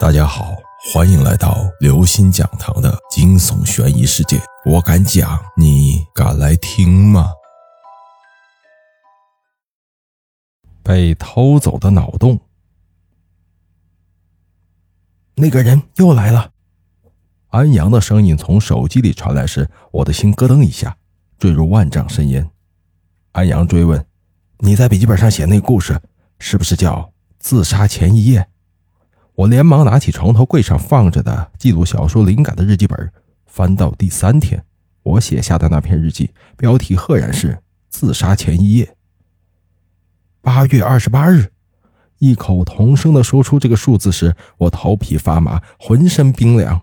大家好，欢迎来到刘星讲堂的惊悚悬疑世界。我敢讲，你敢来听吗？被偷走的脑洞。那个人又来了。安阳的声音从手机里传来时，我的心咯噔一下，坠入万丈深渊。安阳追问：“你在笔记本上写那故事，是不是叫《自杀前一夜》？”我连忙拿起床头柜上放着的记录小说灵感的日记本，翻到第三天，我写下的那篇日记，标题赫然是“自杀前一夜”。八月二十八日，异口同声地说出这个数字时，我头皮发麻，浑身冰凉。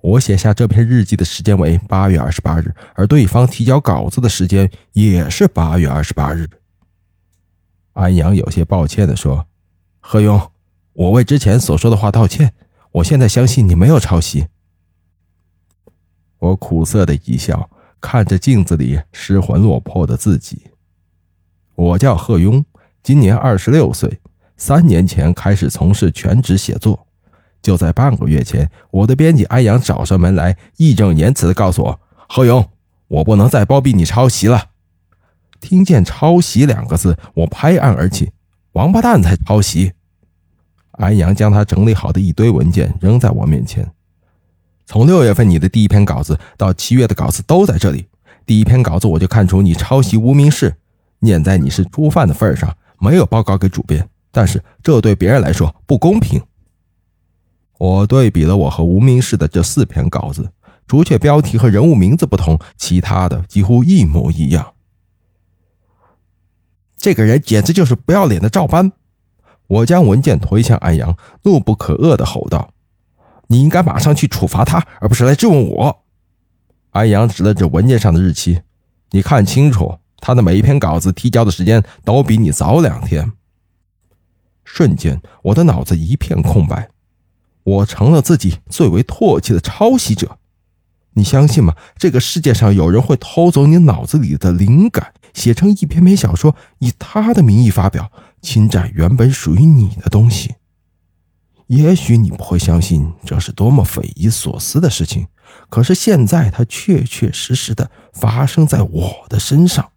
我写下这篇日记的时间为八月二十八日，而对方提交稿子的时间也是八月二十八日。安阳有些抱歉地说：“何勇。”我为之前所说的话道歉。我现在相信你没有抄袭。我苦涩的一笑，看着镜子里失魂落魄的自己。我叫贺庸，今年二十六岁，三年前开始从事全职写作。就在半个月前，我的编辑安阳找上门来，义正言辞的告诉我：“贺勇，我不能再包庇你抄袭了。”听见“抄袭”两个字，我拍案而起：“王八蛋才抄袭！”安阳将他整理好的一堆文件扔在我面前。从六月份你的第一篇稿子到七月的稿子都在这里。第一篇稿子我就看出你抄袭无名氏，念在你是初犯的份上，没有报告给主编。但是这对别人来说不公平。我对比了我和无名氏的这四篇稿子，除却标题和人物名字不同，其他的几乎一模一样。这个人简直就是不要脸的照搬。我将文件推向安阳，怒不可遏地吼道：“你应该马上去处罚他，而不是来质问我。”安阳指了指文件上的日期：“你看清楚，他的每一篇稿子提交的时间都比你早两天。”瞬间，我的脑子一片空白，我成了自己最为唾弃的抄袭者。你相信吗？这个世界上有人会偷走你脑子里的灵感，写成一篇篇小说，以他的名义发表？侵占原本属于你的东西，也许你不会相信这是多么匪夷所思的事情，可是现在它确确实实的发生在我的身上。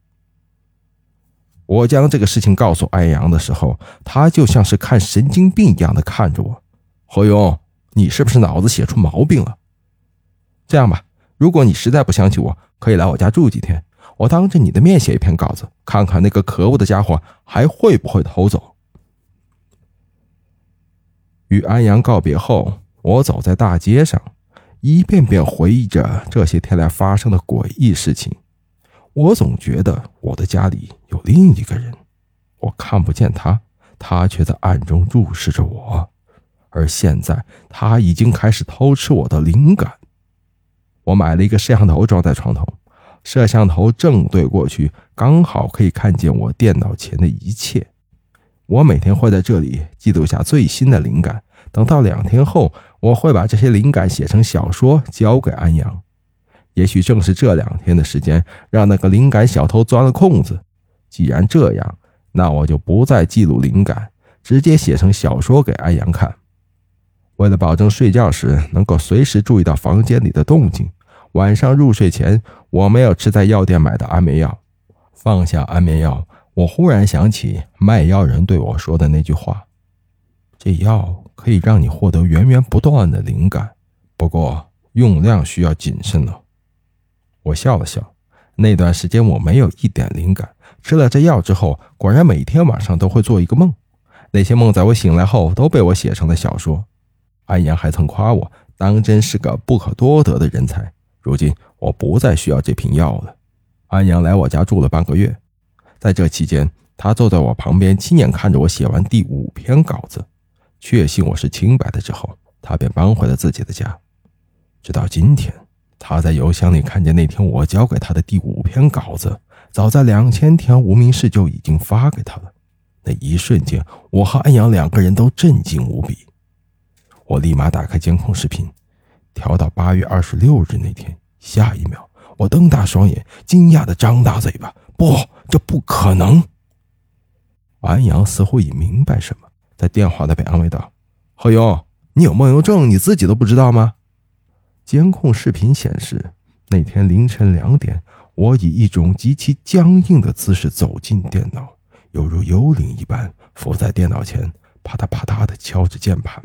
我将这个事情告诉安阳的时候，他就像是看神经病一样的看着我。何勇，你是不是脑子写出毛病了？这样吧，如果你实在不相信我，可以来我家住几天。我当着你的面写一篇稿子，看看那个可恶的家伙还会不会偷走。与安阳告别后，我走在大街上，一遍遍回忆着这些天来发生的诡异事情。我总觉得我的家里有另一个人，我看不见他，他却在暗中注视着我。而现在，他已经开始偷吃我的灵感。我买了一个摄像头，装在床头。摄像头正对过去，刚好可以看见我电脑前的一切。我每天会在这里记录下最新的灵感。等到两天后，我会把这些灵感写成小说，交给安阳。也许正是这两天的时间，让那个灵感小偷钻了空子。既然这样，那我就不再记录灵感，直接写成小说给安阳看。为了保证睡觉时能够随时注意到房间里的动静。晚上入睡前，我没有吃在药店买的安眠药。放下安眠药，我忽然想起卖药人对我说的那句话：“这药可以让你获得源源不断的灵感，不过用量需要谨慎了。”我笑了笑。那段时间我没有一点灵感。吃了这药之后，果然每天晚上都会做一个梦。那些梦在我醒来后都被我写成了小说。安阳还曾夸我当真是个不可多得的人才。如今我不再需要这瓶药了。安阳来我家住了半个月，在这期间，他坐在我旁边，亲眼看着我写完第五篇稿子，确信我是清白的之后，他便搬回了自己的家。直到今天，他在邮箱里看见那天我交给他的第五篇稿子，早在两千条无名氏就已经发给他了。那一瞬间，我和安阳两个人都震惊无比。我立马打开监控视频。调到八月二十六日那天，下一秒，我瞪大双眼，惊讶的张大嘴巴：“不，这不可能！”安阳似乎已明白什么，在电话那边安慰道：“何勇，你有梦游症，你自己都不知道吗？监控视频显示，那天凌晨两点，我以一种极其僵硬的姿势走进电脑，犹如幽灵一般伏在电脑前，啪嗒啪嗒地敲着键盘。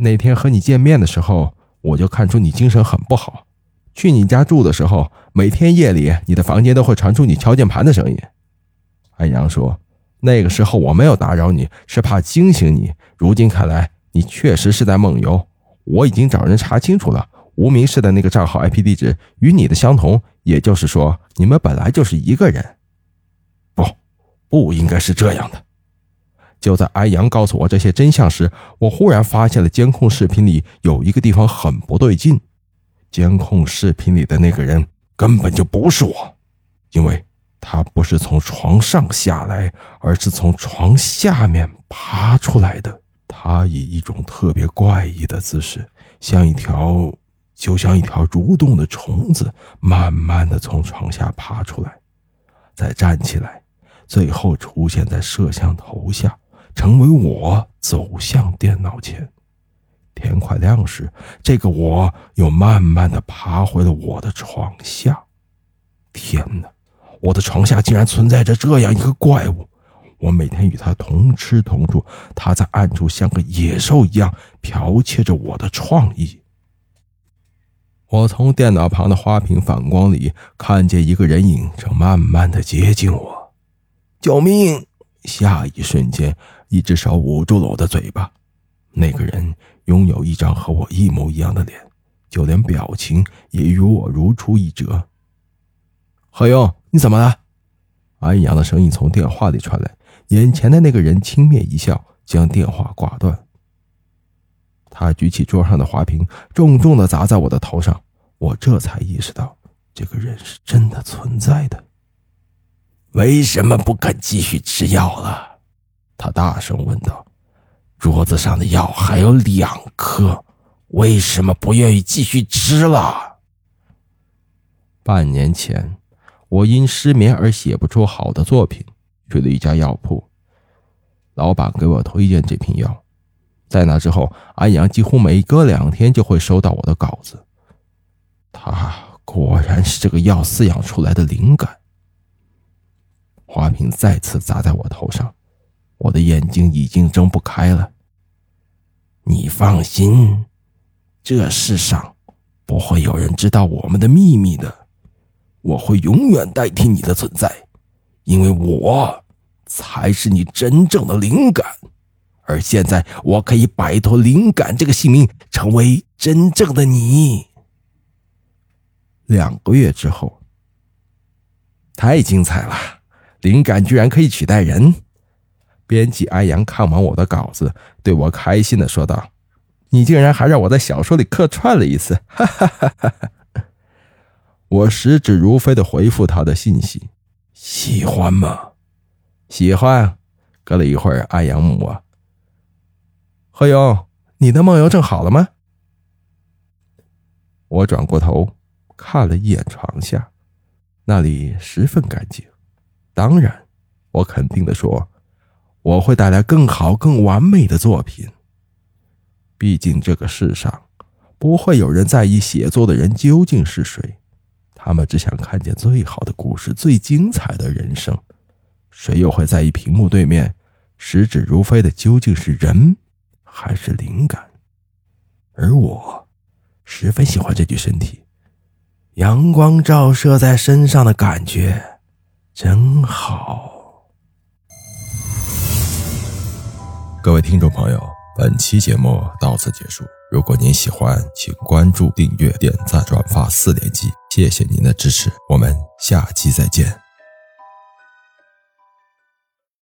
那天和你见面的时候，我就看出你精神很不好。去你家住的时候，每天夜里你的房间都会传出你敲键盘的声音。安阳说：“那个时候我没有打扰你，是怕惊醒你。如今看来，你确实是在梦游。我已经找人查清楚了，无名氏的那个账号 IP 地址与你的相同，也就是说，你们本来就是一个人。不，不应该是这样的。”就在安阳告诉我这些真相时，我忽然发现了监控视频里有一个地方很不对劲。监控视频里的那个人根本就不是我，因为他不是从床上下来，而是从床下面爬出来的。他以一种特别怪异的姿势，像一条就像一条蠕动的虫子，慢慢的从床下爬出来，再站起来，最后出现在摄像头下。成为我走向电脑前，天快亮时，这个我又慢慢的爬回了我的床下。天哪，我的床下竟然存在着这样一个怪物！我每天与他同吃同住，他在暗处像个野兽一样剽窃着我的创意。我从电脑旁的花瓶反光里看见一个人影正慢慢的接近我，救命！下一瞬间。一只手捂住了我的嘴巴，那个人拥有一张和我一模一样的脸，就连表情也与我如出一辙。何勇，你怎么了？安阳的声音从电话里传来，眼前的那个人轻蔑一笑，将电话挂断。他举起桌上的花瓶，重重的砸在我的头上，我这才意识到，这个人是真的存在的。为什么不肯继续吃药了？他大声问道：“桌子上的药还有两颗，为什么不愿意继续吃了？”半年前，我因失眠而写不出好的作品，去了一家药铺，老板给我推荐这瓶药。在那之后，安阳几乎每隔两天就会收到我的稿子。他果然是这个药饲养出来的灵感。花瓶再次砸在我头上。我的眼睛已经睁不开了。你放心，这世上不会有人知道我们的秘密的。我会永远代替你的存在，因为我才是你真正的灵感。而现在，我可以摆脱灵感这个姓名，成为真正的你。两个月之后，太精彩了！灵感居然可以取代人。编辑安阳看完我的稿子，对我开心的说道：“你竟然还让我在小说里客串了一次！”哈哈哈哈哈！我食指如飞的回复他的信息：“喜欢吗？喜欢。”隔了一会儿，安阳问我：“何勇，你的梦游症好了吗？”我转过头看了一眼床下，那里十分干净。当然，我肯定的说。我会带来更好、更完美的作品。毕竟这个世上不会有人在意写作的人究竟是谁，他们只想看见最好的故事、最精彩的人生。谁又会在意屏幕对面食指如飞的究竟是人还是灵感？而我十分喜欢这具身体，阳光照射在身上的感觉真好。各位听众朋友，本期节目到此结束。如果您喜欢，请关注、订阅、点赞、转发四连击，谢谢您的支持，我们下期再见。